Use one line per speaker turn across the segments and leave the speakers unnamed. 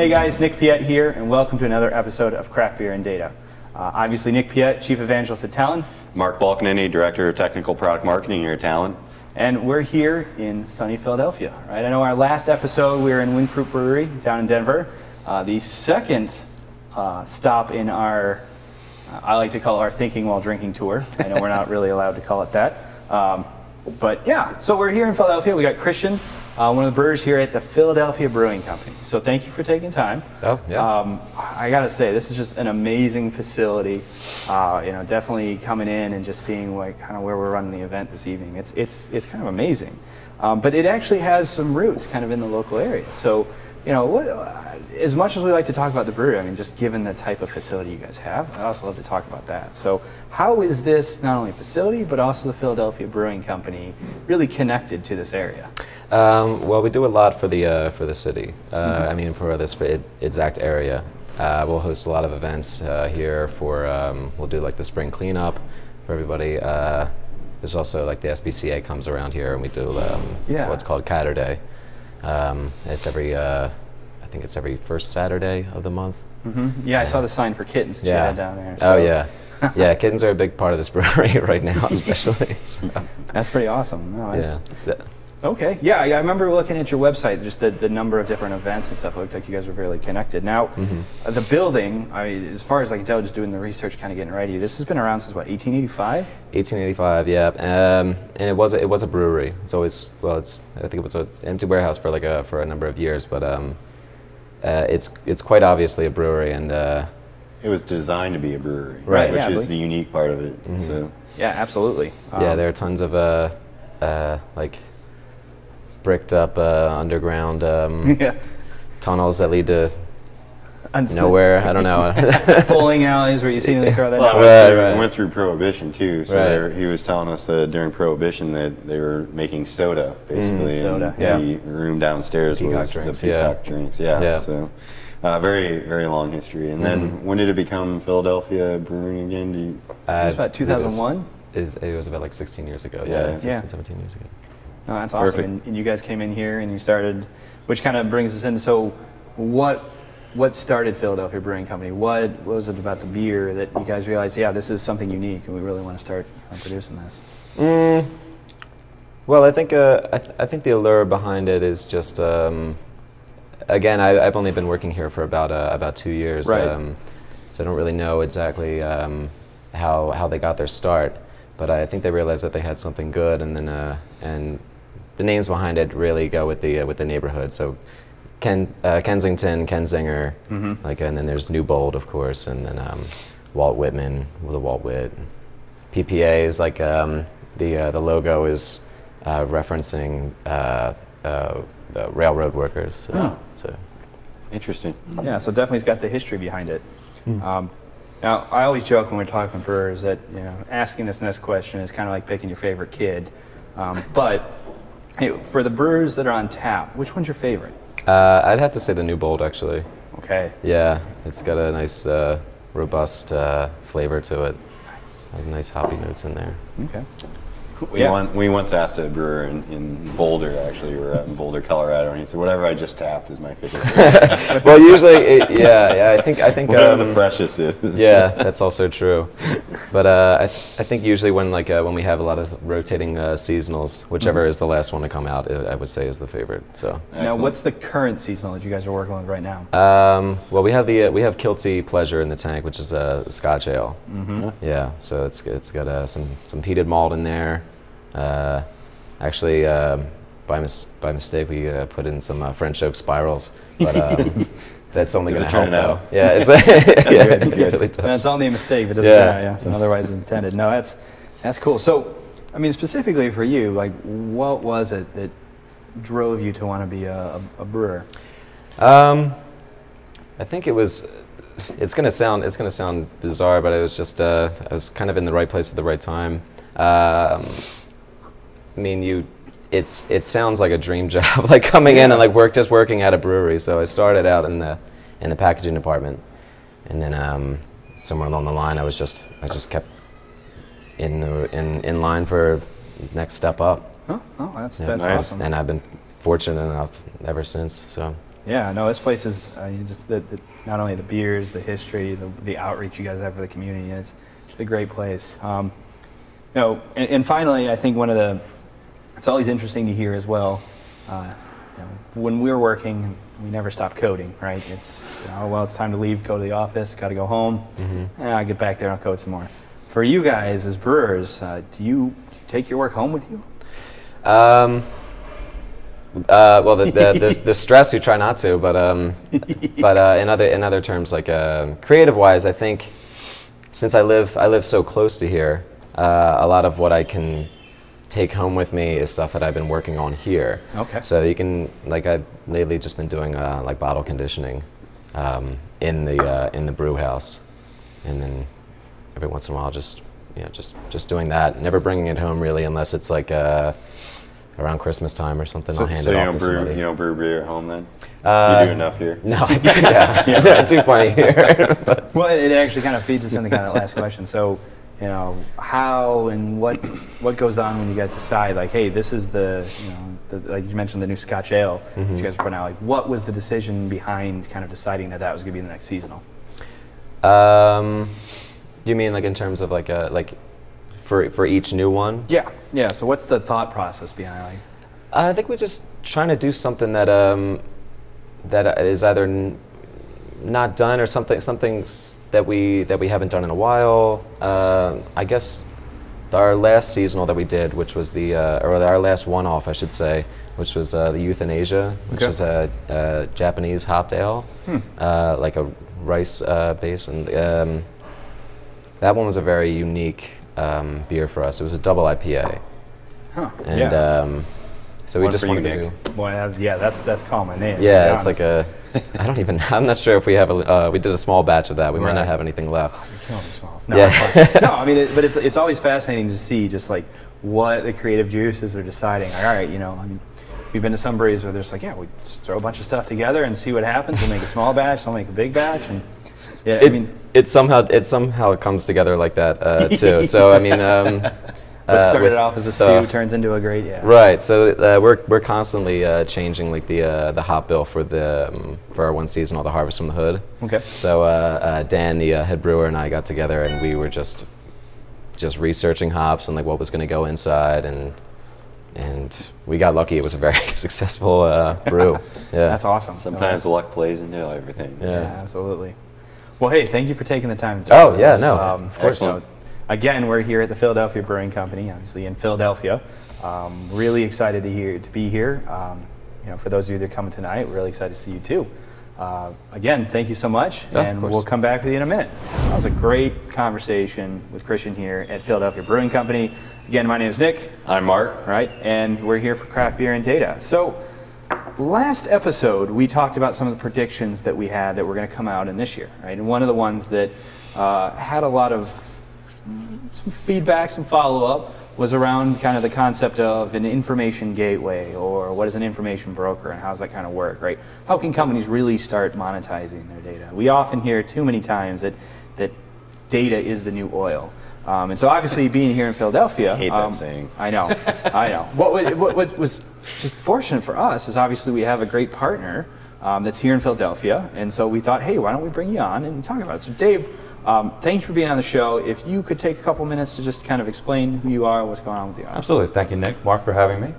Hey guys, Nick Piette here, and welcome to another episode of Craft Beer and Data. Uh, obviously, Nick Piette, Chief Evangelist at Talend,
Mark Balkenende, Director of Technical Product Marketing here at Talend.
and we're here in sunny Philadelphia. Right? I know our last episode we were in Wynkoop Brewery down in Denver. Uh, the second uh, stop in our, I like to call it our thinking while drinking tour. I know we're not really allowed to call it that. Um, but yeah, so we're here in Philadelphia. We got Christian, uh, one of the brewers here at the Philadelphia Brewing Company. So thank you for taking time.
Oh, yeah.
Um, I gotta say, this is just an amazing facility. Uh, you know, definitely coming in and just seeing like kind of where we're running the event this evening. It's it's it's kind of amazing. Um, but it actually has some roots kind of in the local area. So, you know, uh, as much as we like to talk about the brewery, I mean, just given the type of facility you guys have, I'd also love to talk about that. So, how is this not only facility but also the Philadelphia Brewing Company really connected to this area?
Um, well, we do a lot for the uh, for the city. Uh, I mean, for this exact area. Uh, we'll host a lot of events uh, here. For um, we'll do like the spring cleanup for everybody. Uh, there's also like the SPCA comes around here, and we do um,
Yeah.
what's called Catter Day. Um, it's every uh, I think it's every first Saturday of the month.
hmm Yeah, I saw the sign for kittens that you had down there.
Oh yeah. yeah, kittens are a big part of this brewery right now, especially. So,
That's pretty awesome. No,
yeah.
That's-
Th-
Okay. Yeah, I I remember looking at your website, just the, the number of different events and stuff. It looked like you guys were really connected. Now,
Mm-hmm.
uh, the building, I mean, as far as I can tell, just doing the research, kind of getting ready, this has been around since what, 1885?
1885, yeah, um, and it was a, it was a brewery. It's always well, it's I think it was an empty warehouse for like a for a number of years, but um, uh, it's it's quite obviously a brewery, and uh,
It was designed to be a brewery,
Right,
which
yeah,
is the unique part of it. So,
Yeah, absolutely.
yeah,
Um,
there are tons of uh, uh, like bricked up uh, underground um,
yeah.
tunnels that lead to
Uns-
nowhere. I don't know.
Bowling alleys where you see them throw that
well,
down.
I
Right,
went, through,
right.
went through Prohibition too. So
Right.
were- he was telling us that during Prohibition that they were making soda basically. and
soda,
yeah.
The room downstairs
Peacock
was
drinks,
the
yeah.
peacock drinks. Yeah.
Yeah.
So. Uh, very, very long history. And then, when did it become Philadelphia Brewing again? Do you,
Uh,
It was about
I believe it was-
2001?
Is it was about like 16 years ago.
Yeah.
Yeah, 16,
Yeah.
17 years ago.
No, that's awesome.
Perfect.
And, and you guys came in here and you started, which kind of brings us into so what what started Philadelphia Brewing Company? What, what was it about the beer that you guys realized, yeah, this is something unique and we really want to start uh, producing this?
Mm, well, I think uh, I, th- I think the allure behind it is just um, again I, I've only been working here for about uh, about two years,
Right.
um, so I don't really know exactly um, how how they got their start. But I think they realized that they had something good, and then uh, and the names behind it really go with the uh, with the neighborhood. So. Ken, uh, Kensington, Kenzinger, like, and then there's Newbold, of course, and then um, Walt Whitman, the Walt Wit. PPA is like um, the uh, the logo is uh, referencing uh, uh, the railroad workers. So,
Oh.
so
interesting.
Yeah, so definitely it's got the history behind it. Um, now, I always joke when we're talking brewers that you know asking this next question is kind of like picking your favorite kid. Um, but hey, for the brewers that are on tap, which one's your favorite?
uh, I'd have to say the Newbold actually.
Okay.
Yeah, it's got a nice uh, robust uh, flavor to it.
Nice.
Like nice hoppy notes in there.
Okay.
We,
Yeah.
won- we once asked a brewer in, in Boulder, actually, we were out in Boulder, Colorado, and he said, "Whatever I just tapped is my favorite."
well, usually, it, yeah, yeah. I think I think
Whatever
um,
the freshest is.
yeah, that's also true. But uh, I, th- I think usually when like uh, when we have a lot of rotating uh, seasonals, whichever is the last one to come out, I I would say is the favorite. So.
Now,
Excellent.
what's the current seasonal that you guys are working with right now?
Um, well, we have the uh, we have Kilty Pleasure in the tank, which is a Scotch ale. Mm-hmm. Yeah, so it's it's got uh, some some peated malt in there. Uh, actually, um, by mis- by mistake, we uh, put in some uh, French oak spirals, but um, that's only going to help.
turning out?
though. Yeah, it's yeah,
Good,
it
good.
really
And it's only a mistake if it doesn't
Yeah.
turn out, yeah. So otherwise intended. No, that's that's cool. So, I mean, specifically for you, like, what was it that drove you to want to be a, a, a brewer?
Um, I think it was. It's gonna sound. It's gonna sound bizarre, but it was just. Uh, I was kind of in the right place at the right time. Um, I mean, you. It's. It sounds like a dream job, like coming in and like work just working at a brewery. So I started out in the, in the packaging department, and then um, somewhere along the line, I was just. I just kept. In the in in line for next step up.
Oh, oh that's
Yeah.
that's
Nice.
awesome.
And I've been fortunate enough ever since. So
Yeah, no, this place is uh, just the, the, not only the beers, the history, the, the outreach you guys have for the community. It's it's a great place. Um, you know, and, and finally, I think one of the it's always interesting to hear as well. Uh, you know, when we're working, we never stop coding, right? It's oh well, it's time to leave, go to the office, got to go home.
Mm-hmm.
Eh, I get back there and I'll code some more. For you guys as brewers, uh, do you take your work home with you?
Um, uh, well, the, the, the, the stress you try not to, but um, but uh, in other in other terms, like uh, creative wise, I think since I live I live so close to here, uh, a lot of what I can take home with me is stuff that I've been working on here.
Okay.
So you can like I've lately just been doing uh, like bottle conditioning um, in the uh, in the brew house, and then every once in a while just you know just just doing that. Never bringing it home really unless it's like uh, around Christmas time or something.
So,
I'll hand
so
it
you
off
don't
to
brew
somebody.
you don't brew beer at home then?
Uh,
you do enough here.
No, I, yeah, I do- I do plenty here.
Well, it, it actually kind of feeds us into kind of last question. So, you know, how and what what goes on when you guys decide, like, hey, this is the, you know, the, like you mentioned, the new Scotch Ale that you guys are putting out. Like, what was the decision behind kind of deciding that that was going to be the next seasonal?
um, you mean like in terms of like a like for for each new one?
Yeah, yeah. So, what's the thought process behind like?
I think we're just trying to do something that um, that is either n- not done or something something s- that we that we haven't done in a while. Uh, I guess our last seasonal that we did, which was the uh, or our last one-off, I should say, which was uh, the Euthanasia, which
Okay.
is a, a Japanese hopped ale, uh, like a rice uh, base, and um, that one was a very unique um, beer for us. It was a double IPA,
Huh.
and
yeah.
um, so we
One
just
for you,
to
Nick.
do.
well, yeah, that's that's calling my name.
Yeah,
be
it's like a. I don't even. I'm not sure if we have a. Uh, we did a small batch of that. We might not have anything left.
You're killing me, Smalls. No,
Yeah.
no, I mean, it, but it's it's always fascinating to see just like what the creative juices are deciding. Like, all right, you know, I mean, we've been to some breweries where there's like, yeah, we throw a bunch of stuff together and see what happens. We'll make a small batch. We'll make a big batch, and yeah, I
It,
mean,
it somehow it somehow comes together like that uh, too. so I mean, um,
what
uh,
started
with
off as a
the-
stew turns into a great yeah.
Right. So uh, we're we're constantly uh, changing like the uh, the hop bill for the um, for our one season, all the Harvest from the Hood.
Okay.
So uh, uh, Dan, the uh, head brewer, and I got together, and we were just just researching hops and like what was going to go inside, and and we got lucky. It was a very successful uh, brew. Yeah.
That's awesome.
Sometimes luck plays into everything.
Yeah.
Yeah, absolutely. Well, hey, thank you for taking the time to talk
Oh, yeah,
this.
no,
Um,
of course.
You know, again, we're here at the Philadelphia Brewing Company, obviously in Philadelphia. Um, really excited to hear to be here. Um, you know, for those of you that are coming tonight, we're really excited to see you too. Uh, again, thank you so much,
Yeah,
and we'll come back with you in a minute. That was a great conversation with Christian here at Philadelphia Brewing Company. Again, my name is Nick.
I'm Mark.
All right, and we're here for craft beer and data. So, last episode we talked about some of the predictions that we had that were going to come out in this year, right? And one of the ones that uh, had a lot of some feedback, some follow up, was around kind of the concept of an information gateway or what is an information broker and how does that kind of work, right? How can companies really start monetizing their data? We often hear too many times that that data is the new oil. Um, and so, obviously, being here in Philadelphia,
I hate that
um,
saying.
I know, I know. What, what, what, what was just fortunate for us is obviously we have a great partner um, that's here in Philadelphia, and so we thought, hey, why don't we bring you on and talk about it? So, Dave, um, thank you for being on the show. If you could take a couple minutes to just kind of explain who you are, what's going on with the you.
Absolutely. Thank you, Nick. Mark, for having me.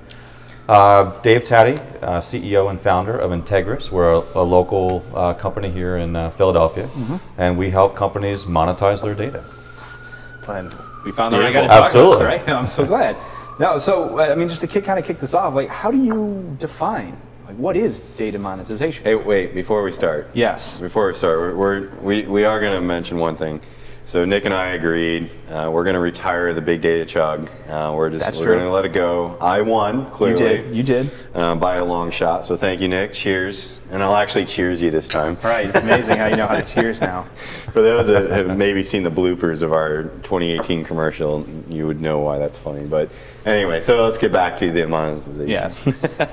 Uh, Dave Taddy, uh, CEO and founder of Integris. We're a, a local uh, company here in uh, Philadelphia, and we help companies monetize their data.
And we found the right
Beautiful.
guy to talk
Absolutely.
right? I'm so glad. No, so uh, I mean, just to kick, kind of kick this off, like, how do you define like what is data monetization?
Hey, wait, before we start.
Yes.
Before we start, we're, we're, we, we are going to mention one thing. So Nick and I agreed. Uh, we're going to retire the big data chug. Uh, we're just
That's
we're going to let it go. I won clearly.
You did. You did.
Uh, by a long shot. So thank you, Nick. Cheers. And I'll actually cheers you this time.
Right. It's amazing how you know how to cheers now.
For those that have maybe seen the bloopers of our 2018 commercial, you would know why that's funny. But anyway, so let's get back to the monetization.
Yes,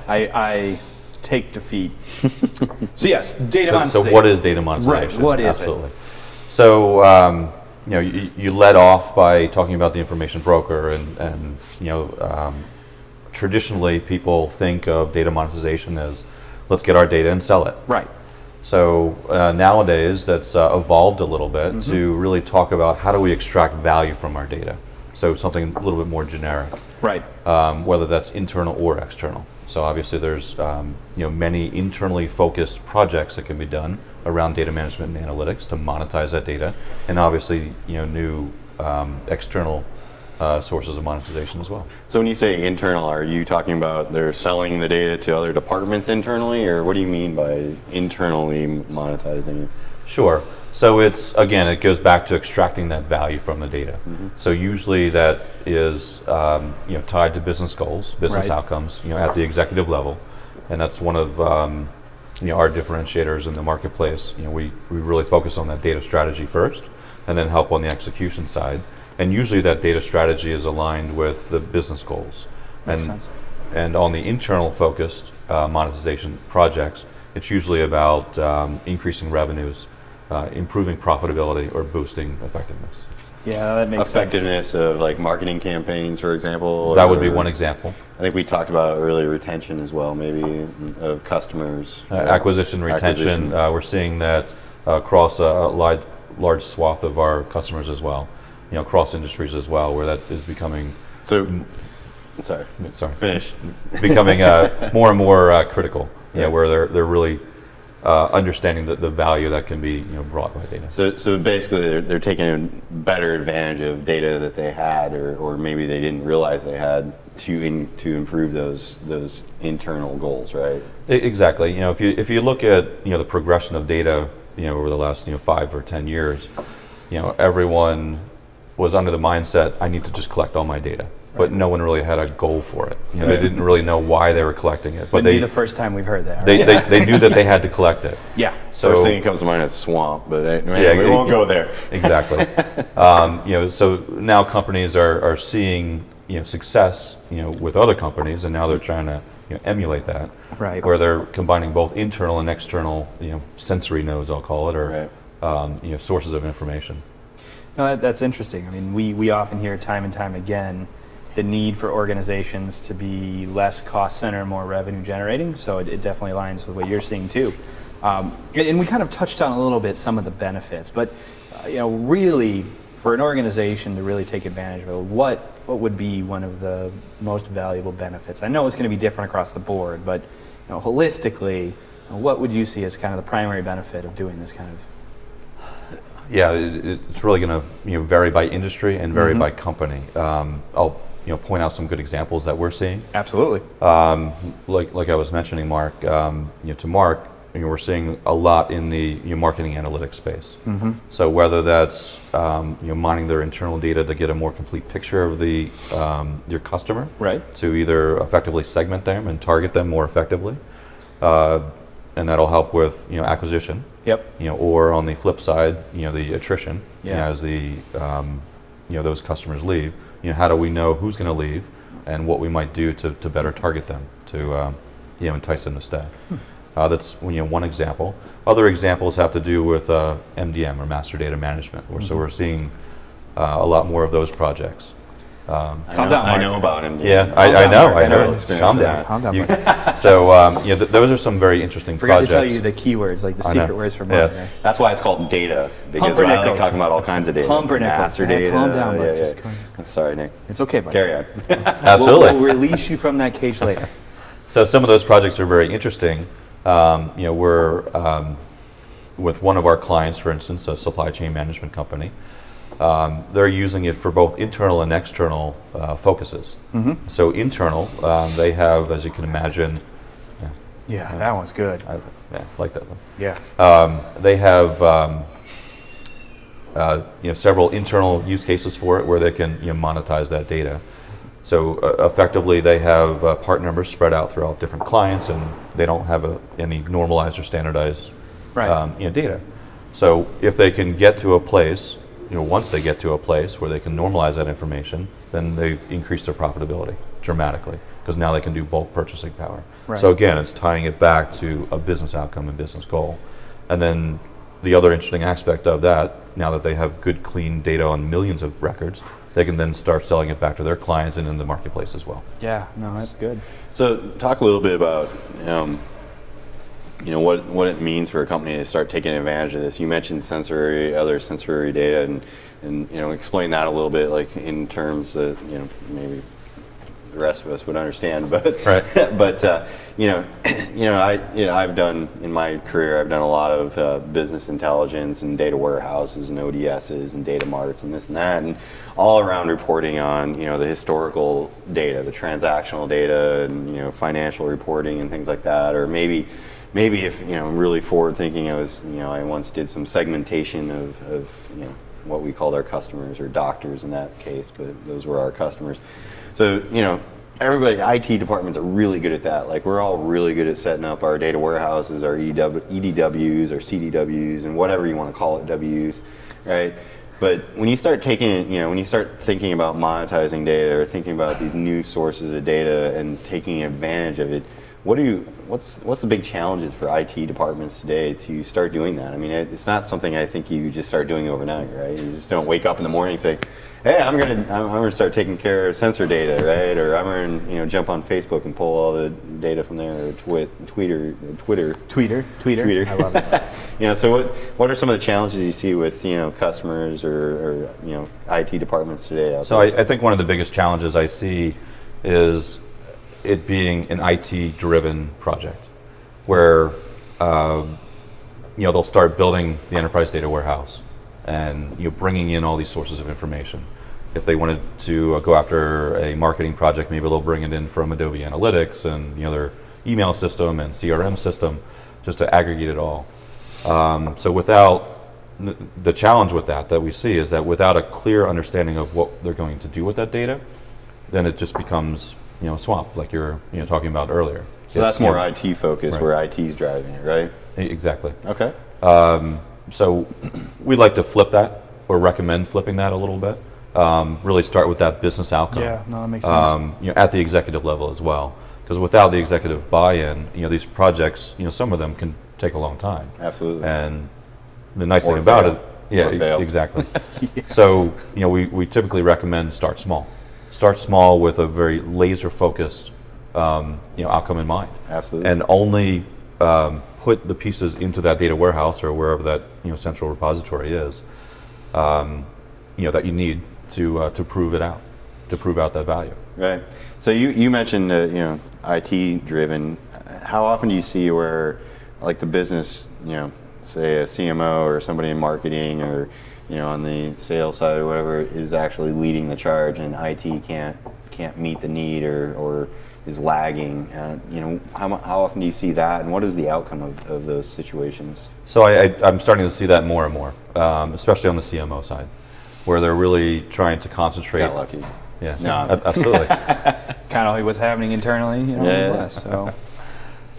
I, I take defeat. So yes, data
So,
monetization.
so what is data monetization?
Right. What is
Absolutely. So, um, you know, you, you led off by talking about the information broker, and, and you know, um, traditionally people think of data monetization as let's get our data and sell it.
Right.
So uh, nowadays, that's uh, evolved a little bit to really talk about how do we extract value from our data. So something a little bit more generic,
Right.
um, whether that's internal or external. So obviously, there's um, you know many internally focused projects that can be done around data management and analytics to monetize that data, and obviously you know new um, external uh, sources of monetization as well.
So when you say internal, are you talking about they're selling the data to other departments internally, or what do you mean by internally monetizing it?
Sure. So it's again, it goes back to extracting that value from the data. So usually that is um, you know tied to business goals, business
Right.
outcomes, you know, at the executive level, and that's one of um, you know our differentiators in the marketplace. You know, we we really focus on that data strategy first, and then help on the execution side. And usually that data strategy is aligned with the business goals.
Makes
and,
sense.
And on the internal focused uh, monetization projects, it's usually about um, increasing revenues, uh, improving profitability, or boosting effectiveness.
Yeah, that makes sense.
Effectiveness of like marketing campaigns, for example.
That would be one example.
I think we talked about earlier retention as well, maybe of customers.
Uh, acquisition, retention,
Acquisition.
Uh, we're seeing that uh, across a, a large, large swath of our customers as well, you know, across industries as well, where that is becoming,
So, sorry,
sorry,
finish.
becoming uh, more and more uh, critical, you know,
Yeah.
where they're, they're really uh, understanding the, the value that can be you know, brought by data.
So, so basically, they're, they're taking better advantage of data that they had, or, or maybe they didn't realize they had to in, to improve those those internal goals, right?
Exactly. You know, if you if you look at you know the progression of data, you know, over the last you know five or ten years, you know, everyone was under the mindset I need to just collect all my data, but no one really had a goal for it. You know, they didn't really know why they were collecting it, but
Wouldn't be
they
the first time we've heard that.
they,
right?
they, they knew that they had to collect it.
yeah.
So
First thing that comes to mind is swamp, but
Yeah,
we
it-
won't go there.
exactly. um, you know, so now companies are, are seeing you know success you know with other companies, and now they're trying to you know, emulate that.
Right.
Where they're combining both internal and external you know sensory nodes, I'll call it, or um, you know sources of information.
No, that, that's interesting. I mean, we, we often hear time and time again the need for organizations to be less cost center, more revenue generating. So it, it definitely aligns with what you're seeing too. Um, and, and we kind of touched on a little bit some of the benefits, but uh, you know, really for an organization to really take advantage of it, what what would be one of the most valuable benefits? I know it's going to be different across the board, but you know, holistically, what would you see as kind of the primary benefit of doing this kind of?
Yeah, it, it- it's really going to you know vary by industry and vary by company. Um, I'll you know point out some good examples that we're seeing.
Absolutely.
Um, like, like I was mentioning, Mark, um, you know, to Mark, you know, we're seeing a lot in the you know, marketing analytics space. So whether that's um, you know, mining their internal data to get a more complete picture of the um, your customer,
Right.
to either effectively segment them and target them more effectively, uh, and that'll help with you know acquisition.
Yep.
You know, or on the flip side, you know, the attrition. you know, as the um, you know those customers leave, you know, how do we know who's going to leave, and what we might do to, to better target them to um, you know entice them to stay. Uh, that's you know one example. Other examples have to do with uh, MDM or master data management. Or So we're seeing uh, a lot more of those projects. Um,
I
Calm
know,
down,
I know about him.
yeah,
Calm
I, I know,
Mark.
I
I know
know. Calm down.
Calm down.
You-
Mark.
so um, you know, th- those are some very interesting
Forgot to
projects.
tell you the keywords, like the secret words for Mark.
Yes.
right?
That's why it's called data because I
Pumpernickel.
like talking about all kinds of data.
Pumpernickel.
Master
Yeah,
data.
calm down, bud.
yeah,
Just
yeah.
calm-
Sorry, Nick.
It's okay, buddy.
Carry on.
Absolutely.
We'll, we'll release you from that cage later.
So some of those projects are very interesting. Um, you know, we're um, with one of our clients, for instance, a supply chain management company. Um, they're using it for both internal and external uh, focuses. So internal, um, they have, as you can imagine, yeah,
Yeah, that one's good.
I yeah, like that one.
Yeah.
Um, they have um, uh, you know several internal use cases for it where they can you know, monetize that data. So uh, effectively, they have uh, part numbers spread out throughout different clients, and they don't have a, any normalized or standardized
Right.
um, you know, data. So if they can get to a place, you know, once they get to a place where they can normalize that information, then they've increased their profitability dramatically because now they can do bulk purchasing power.
Right.
So again, it's tying it back to a business outcome and business goal. And then the other interesting aspect of that, now that they have good, clean data on millions of records, they can then start selling it back to their clients and in the marketplace as well.
Yeah, no, that's good.
So, talk a little bit about um, you know what what it means for a company to start taking advantage of this. You mentioned sensory, other sensory data, and and you know explain that a little bit, like in terms that you know maybe the rest of us would understand. But
Right.
but uh, you know you know I you know I've done in my career I've done a lot of uh, business intelligence and data warehouses and ODSs and data marts and this and that and all around reporting on you know the historical data, the transactional data, and you know financial reporting and things like that, or maybe maybe if you know I'm really forward thinking, I was you know I once did some segmentation of, of you know what we called our customers or doctors in that case, but those were our customers. So you know everybody IT departments are really good at that. Like we're all really good at setting up our data warehouses, our EDWs, or CDWs, and whatever you want to call it, Ws, right? But when you start taking, you know, when you start thinking about monetizing data or thinking about these new sources of data and taking advantage of it, what do you, what's, what's the big challenges for IT departments today to start doing that? I mean, it, it's not something I think you just start doing overnight, right? You just don't wake up in the morning and say, hey, I'm gonna, I'm, I'm gonna start taking care of sensor data, right? Or I'm gonna, you know, jump on Facebook and pull all the data from there, or twit, Twitter, Twitter,
Tweeter, tweeter.
Tweeter.
I love it.
you know, so what what are some of the challenges you see with you know customers or, or you know IT departments today?
So I. I think one of the biggest challenges I see is it being an IT-driven project, where um, you know they'll start building the enterprise data warehouse, and you know bringing in all these sources of information. If they wanted to uh, go after a marketing project, maybe they'll bring it in from Adobe Analytics and you their email system and CRM system, just to aggregate it all. Um, so without the challenge with that that we see is that without a clear understanding of what they're going to do with that data, then it just becomes you know swamp like you're you know talking about earlier.
so
It's,
that's
you
more
know,
IT focused,
Right.
where IT's driving it, right?
exactly.
Okay.
Um, so we like to flip that or recommend flipping that a little bit. Um, really start with that business outcome.
Yeah, no, that makes sense.
Um, you know, at the executive level as well, because without the executive buy-in, you know, these projects, you know, some of them can take a long time.
Absolutely.
And the nice
Or
thing about it, yeah,
Or fail.
exactly. So, you know, we, we typically recommend start small. Start small with a very laser-focused, um, you know, outcome in mind.
Absolutely.
And only um, put the pieces into that data warehouse or wherever that you know central repository is, um, you know, that you need to uh, to prove it out, to prove out that value.
Right. So you, you mentioned uh, you know IT driven. How often do you see where like the business you know say a CMO or somebody in marketing or you know on the sales side or whatever is actually leading the charge and IT can't can't meet the need or, or is lagging. Uh, you know how, how often do you see that and what is the outcome of, of those situations?
So I, I, I'm starting to see that more and more, um, especially on the CMO side, where they're really trying to concentrate.
Got lucky.
Yeah,
No.
absolutely.
kind of like what's happening internally, you know,
Yeah,
in the
yeah.
West, So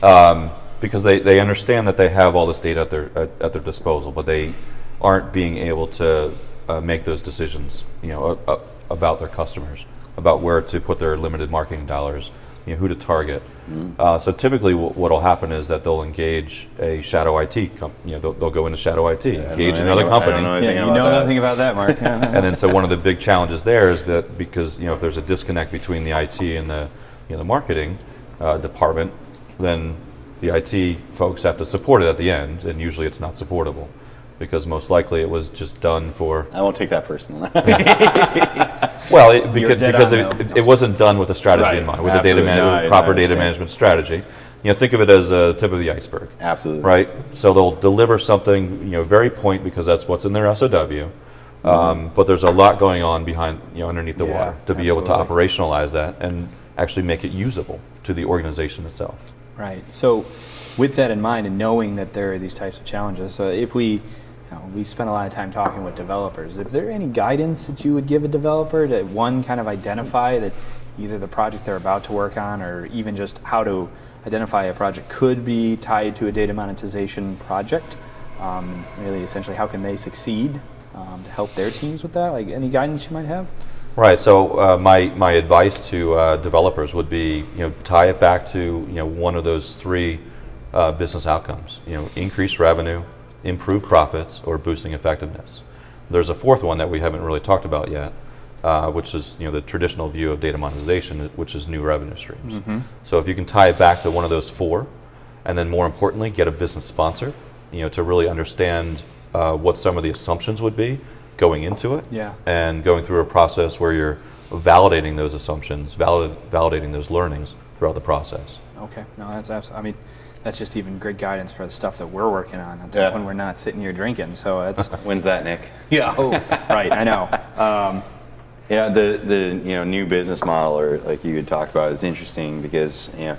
um, because they, they understand that they have all this data at their at, at their disposal, but they aren't being able to uh, make those decisions, you know, a, a, about their customers, about where to put their limited marketing dollars, you know, who to target. Uh, so typically, w- what'll happen is that they'll engage a shadow IT, com- you know, they'll, they'll go into shadow IT,
I
engage
anything
another
about- I
company.
know
yeah, you know
that.
nothing about that, Mark.
And then so one of the big challenges there is that because you know if there's a disconnect between the IT and the you know the marketing uh, department, then the IT folks have to support it at the end, and usually it's not supportable because most likely it was just done for
I won't take that personally.
well it, because, because it, it, it wasn't done with a strategy
Right.
in mind, with a data man-
No, I- I
proper data management strategy. You know, think of it as a tip of the iceberg
Absolutely.
right? So they'll deliver something, you know, very point because that's what's in their SOW. Um, but there's a lot going on behind, you know, underneath the
Yeah,
water to be able to operationalize that and actually make it usable to the organization itself.
Right. So, with that in mind, and knowing that there are these types of challenges, so if we, know, we spend a lot of time talking with developers. If there any guidance that you would give a developer to one kind of identify that either the project they're about to work on, or even just how to identify a project could be tied to a data monetization project. Um, really, essentially, how can they succeed um, to help their teams with that? Like any guidance you might have?
Right. So uh, my my advice to uh, developers would be, you know, tie it back to you know one of those three uh, business outcomes. You know, increase revenue, improve profits, or boosting effectiveness. There's a fourth one that we haven't really talked about yet, uh, which is you know the traditional view of data monetization, which is new revenue streams. So if you can tie it back to one of those four, and then more importantly, get a business sponsor, you know, to really understand uh, what some of the assumptions would be going into it,
Yeah.
and going through a process where you're validating those assumptions, valid, validating those learnings throughout the process.
Okay, no, that's absolutely. I mean, that's just even great guidance for the stuff that we're working on
Yeah.
when we're not sitting here drinking. So that's
When's that, Nick?
yeah. Oh, right. I know. Um,
Yeah, the the you know new business model, or like you had talked about, is interesting because you know,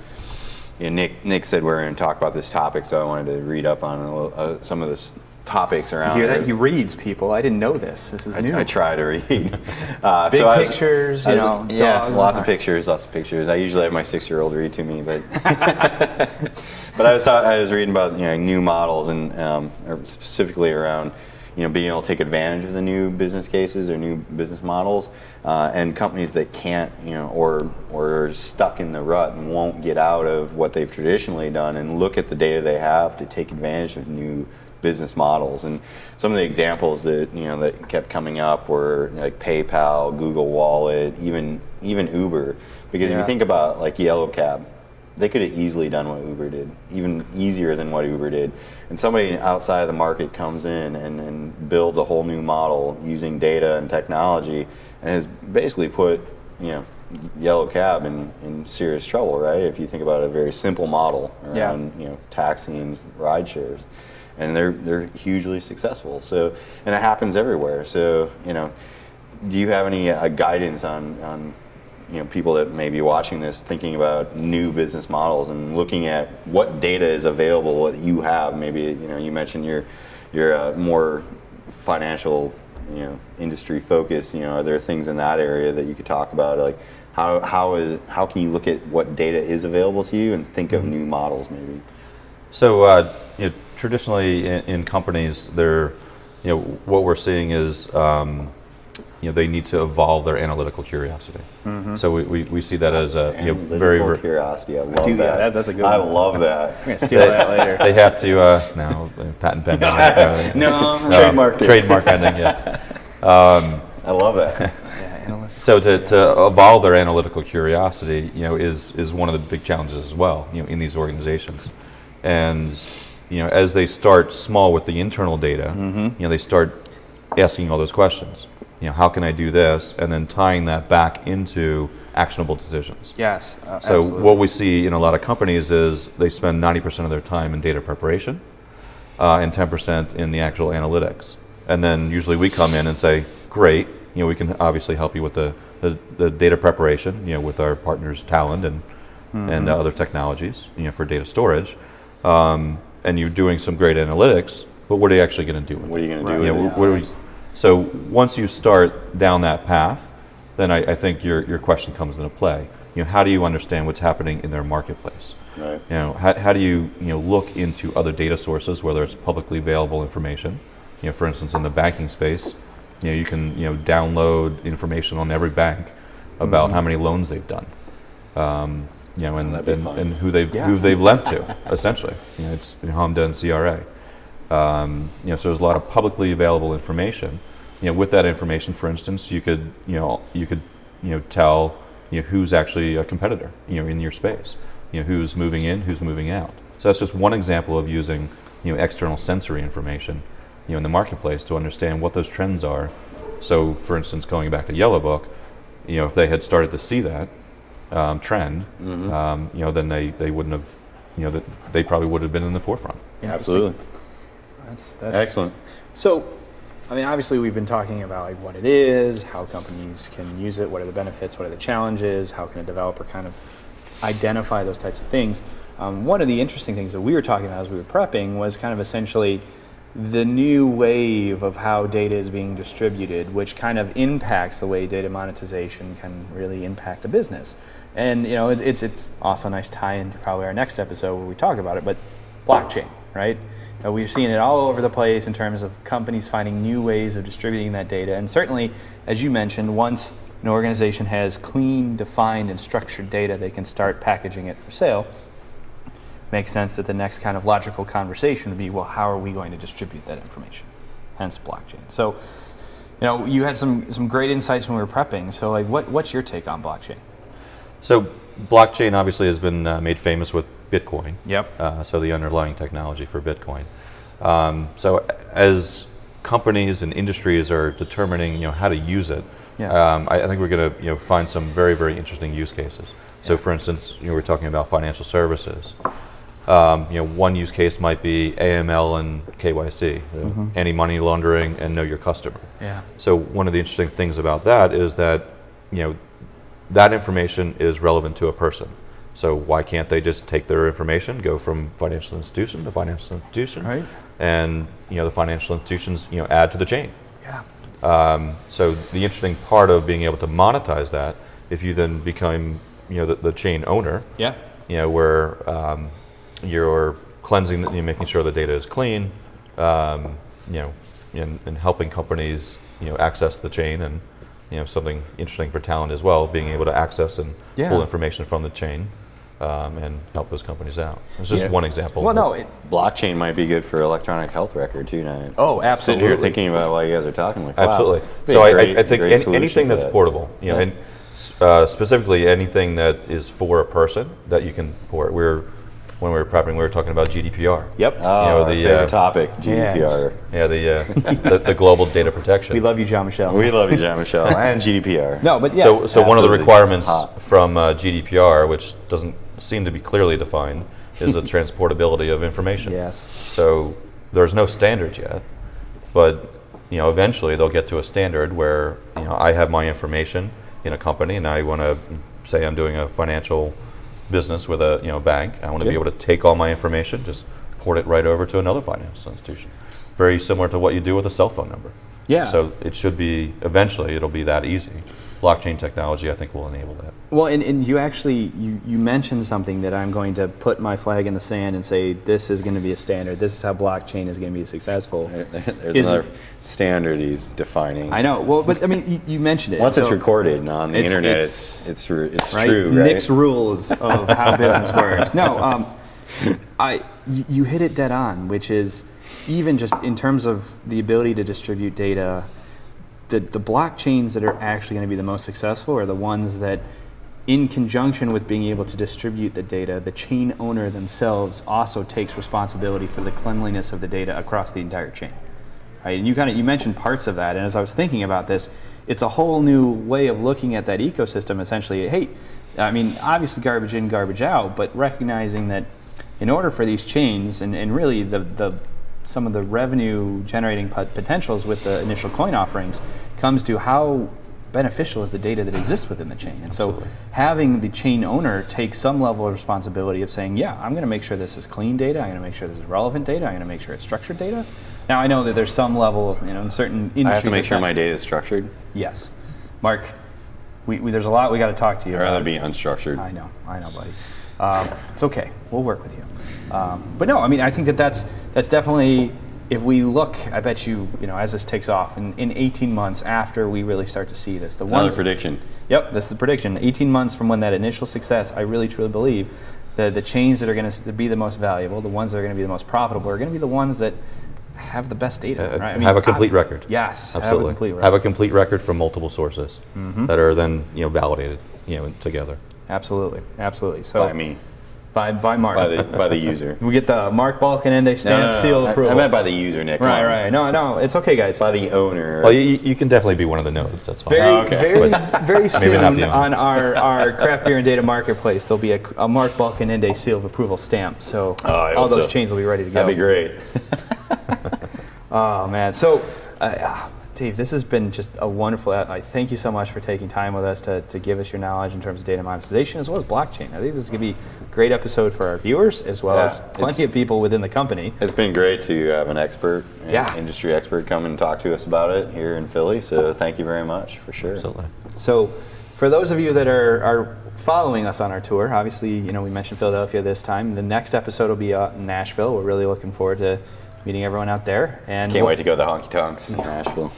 you know Nick Nick said we're going to talk about this topic, so I wanted to read up on a little, uh, some of this topics around.
you hear that? He reads people. I didn't know this. This is new.
I, I try to read. Uh,
Big
so I was-
pictures, you know,
was- yeah, lots of pictures, lots of pictures. I usually have my six-year-old read to me, but but I was thought, I was reading about you know new models and um, or specifically around you know being able to take advantage of the new business cases or new business models uh, and companies that can't you know or or are stuck in the rut and won't get out of what they've traditionally done and look at the data they have to take advantage of new business models and some of the examples that you know that kept coming up were like PayPal, Google Wallet, even even Uber because if you think about like Yellow Cab they could have easily done what Uber did, even easier than what Uber did. And somebody outside of the market comes in and, and builds a whole new model using data and technology and has basically put, you know, Yellow Cab in, in serious trouble, right? If you think about a very simple model
Yeah.
around, you know, taxiing ride shares. And they're they're hugely successful. So and it happens everywhere. So, you know, do you have any uh, guidance on, on you know people that may be watching this thinking about new business models and looking at what data is available what you have? Maybe you know you mentioned your your uh, more financial you know industry focused. You know are there things in that area that you could talk about? Like how how is how can you look at what data is available to you and think of new models maybe?
So, uh, you know, traditionally in, in companies, they're, you know, what we're seeing is, um, you know, they need to evolve their analytical curiosity. So we, we, we see that as a you know, very, very
curiosity i love
do- yeah,
that
that- that's a good
i
one.
love that
I'm gonna steal that later.
they have to uh, no patent pending. uh,
no
um,
trademark it.
trademark pending. Yes.
i love that
So to, to evolve their analytical curiosity, you know, is is one of the big challenges as well, you know, in these organizations. And you know, as they start small with the internal data, you know, they start asking all those questions. You know, how can I do this? And then tying that back into actionable decisions.
Yes. Uh,
So
absolutely.
what we see in a lot of companies is they spend 90% of their time in data preparation uh, and 10% in the actual analytics. And then usually we come in and say, great, you know, we can obviously help you with the, the, the data preparation, you know, with our partners Talend and, and uh, other technologies, you know, for data storage. Um, and you're doing some great analytics, but what are you actually going to do with it?
what are you going to do
Yeah,
with
wh-
it
what so once you start down that path, then I, I think your, your question comes into play. You know, how do you understand what's happening in their marketplace?
right
You know, how, how do you, you know, look into other data sources, whether it's publicly available information? You know, for instance, in the banking space, you know, you can, you know, download information on every bank about how many loans they've done. Um, you know, and, and, and who they've
Yeah.
who they've lent to, essentially. You know, it's HMDA and CRA. Um, you know, so there's a lot of publicly available information. You know, with that information, for instance, you could, you know, you could, you know, tell, you know, who's actually a competitor, you know, in your space. You know, who's moving in, who's moving out. So that's just one example of using, you know, external sensory information, you know, in the marketplace to understand what those trends are. So, for instance, going back to Yellow Book, you know, if they had started to see that um, trend, um, you know, then they, they wouldn't have, you know, that they probably would have been in the forefront.
absolutely
That's, that's
excellent
So, I mean, obviously, we've been talking about like what it is, how companies can use it, what are the benefits, what are the challenges, how can a developer kind of identify those types of things. Um, one of the interesting things that we were talking about as we were prepping was kind of essentially the new wave of how data is being distributed, which kind of impacts the way data monetization can really impact a business. And you know, it, it's it's also a nice tie-in to probably our next episode where we talk about it. But blockchain, right? Uh, we've seen it all over the place in terms of companies finding new ways of distributing that data. And certainly, as you mentioned, once an organization has clean, defined, and structured data, they can start packaging it for sale. Makes sense that the next kind of logical conversation would be, well, how are we going to distribute that information? Hence blockchain. So, you know, you had some some great insights when we were prepping. So, like, what what's your take on blockchain?
So blockchain obviously has been uh, made famous with Bitcoin.
Yep.
Uh, so the underlying technology for Bitcoin. Um, so as companies and industries are determining, you know, how to use it,
Yeah.
um, I, I think we're going to, you know, find some very, very interesting use cases. So, for instance, you know, we're talking about financial services. Um, you know, one use case might be AML and KYC, uh, anti-money laundering, and know your customer.
Yeah.
So one of the interesting things about that is that, you know, that information is relevant to a person. So why can't they just take their information, go from financial institution to financial institution,
Right.
and you know the financial institutions you know add to the chain.
Yeah.
Um, so the interesting part of being able to monetize that, if you then become you know the, the chain owner,
Yeah.
you know where um, you're cleansing, you're making sure the data is clean, um, you know, and, and helping companies you know access the chain and you know something interesting for Talend as well, being able to access and
Yeah.
pull information from the chain um, and help those companies out. It's just
Yeah.
one example.
Well, no. It,
Blockchain might be good for electronic health record too. Now,
Oh,
Sitting
absolutely.
here thinking about what you guys are talking. Like,
Absolutely.
be
So
a
I,
great-
I, I think any, anything that's
that.
portable, you know,
Yeah.
and uh, specifically anything that is for a person that you can port. We're when we were prepping, we were talking about GDPR.
yep.
Oh,
know,
our
the,
favorite
uh,
topic, GDPR.
Yeah, the, uh, the the global data protection.
we love you, Jean-Michel.
We love you, Jean-Michel, and GDPR.
no, but yeah.
so, so one of the requirements
Hot.
from uh, GDPR, which doesn't seem to be clearly defined, is the transportability of information.
Yes.
So there's no standards yet, but you know, eventually they'll get to a standard where you know I have my information in a company, and I want to say I'm doing a financial business with a you know bank. I want to be able to take all my information, just port it right over to another financial institution. Very similar to what you do with a cell phone number.
Yeah.
So it should be eventually it'll be that easy. Blockchain technology, I think, will enable that.
Well, and, and you actually you, you mentioned something that I'm going to put my flag in the sand and say this is going to be a standard. This is how blockchain is going to be successful.
There's
Is-
another standard he's defining.
I know. Well, but I mean, you, you mentioned it.
Once it's
so-
recorded on the
It's-
internet,
it's-
it's it's it's
right?
true, right?
Nick's rules of how business works. No, um, I you, you hit it dead on, which is even just in terms of the ability to distribute data. The the blockchains that are actually going to be the most successful are the ones that, in conjunction with being able to distribute the data, the chain owner themselves also takes responsibility for the cleanliness of the data across the entire chain. Right, and you kind of you mentioned parts of that, and as I was thinking about this, it's a whole new way of looking at that ecosystem. Essentially, hey, I mean, obviously garbage in, garbage out, but recognizing that in order for these chains, and, and really the the some of the revenue generating pot- potentials with the initial coin offerings comes to how beneficial is the data that exists within the chain. And so having the chain owner take some level of responsibility of saying, yeah, I'm going to make sure this is clean data, I'm going to make sure this is relevant data, I'm going to make sure it's structured data. Now I know that there's some level, you know, in certain industries.
I have to make sure my data is structured.
Yes, Mark. We, we, there's a lot we got to talk to you
I'd
about.
rather be unstructured.
I know, I know, buddy. Um, it's okay. We'll work with you. Um, but no, I mean, I think that that's that's definitely. If we look, I bet you, you know, as this takes off, in, in 18 months after we really start to see this, the
Another
ones.
prediction.
Yep, this is the prediction. 18 months from when that initial success, I really truly believe that the chains that are going to be the most valuable, the ones that are going to be the most profitable, are going to be the ones that have the best data.
Uh,
right? I
have a complete record.
Yes,
absolutely.
Have a complete record.
Have a complete record from multiple sources that are then you know validated you know together.
absolutely, absolutely. So
By me,
by by Mark.
by the by the user.
we get the Mark Balkan Balkenende stamp
No, no, no,
seal
I-
approval.
I meant by the user, Nick.
right, right. No, no, it's okay, guys.
By the owner.
Well, you, you can definitely be one of the nodes. That's fine.
Very,
Oh, okay.
very, very soon
not the owner.
on our, our craft beer and data marketplace, there'll be a, a Mark Balkenende seal of approval stamp. So
Oh,
all those
so.
chains will be ready to go.
That'd be great.
Oh man, so uh, Dave, this has been just a wonderful. I thank you so much for taking time with us to, to give us your knowledge in terms of data monetization as well as blockchain. I think this is going to be a great episode for our viewers as well
Yeah,
as plenty of people within the company.
It's been great to have an expert, an
Yeah.
industry expert, come and talk to us about it here in Philly. So thank you very much for sure.
Absolutely.
So, for those of you that are, are following us on our tour, obviously, you know, we mentioned Philadelphia this time. The next episode will be out in Nashville. We're really looking forward to meeting everyone out there. And
Can't
we'll-
wait to go to the honky tonks in Nashville.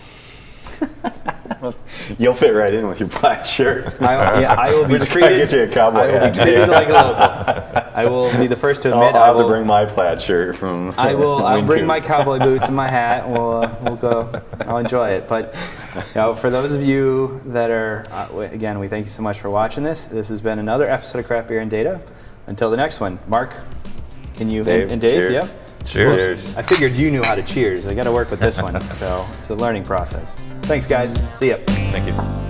You'll fit right in with your black shirt.
I, yeah, I will be treated.
get you a cowboy
I will be treated like a local. I will be the first to
I'll,
admit.
I'll
I
have to bring my plaid shirt from.
I will. I'll bring my cowboy boots and my hat. And we'll uh, we'll go. I'll enjoy it. But you know, for those of you that are, uh, again, we thank you so much for watching this. This has been another episode of Craft Beer and Data. until the next one. Mark, can you
Dave,
and Dave?
cheers.
Cheers.
Cheers.
I figured you knew how to cheers. I got to work with this one, so it's a learning process. Thanks, guys. See ya.
Thank you.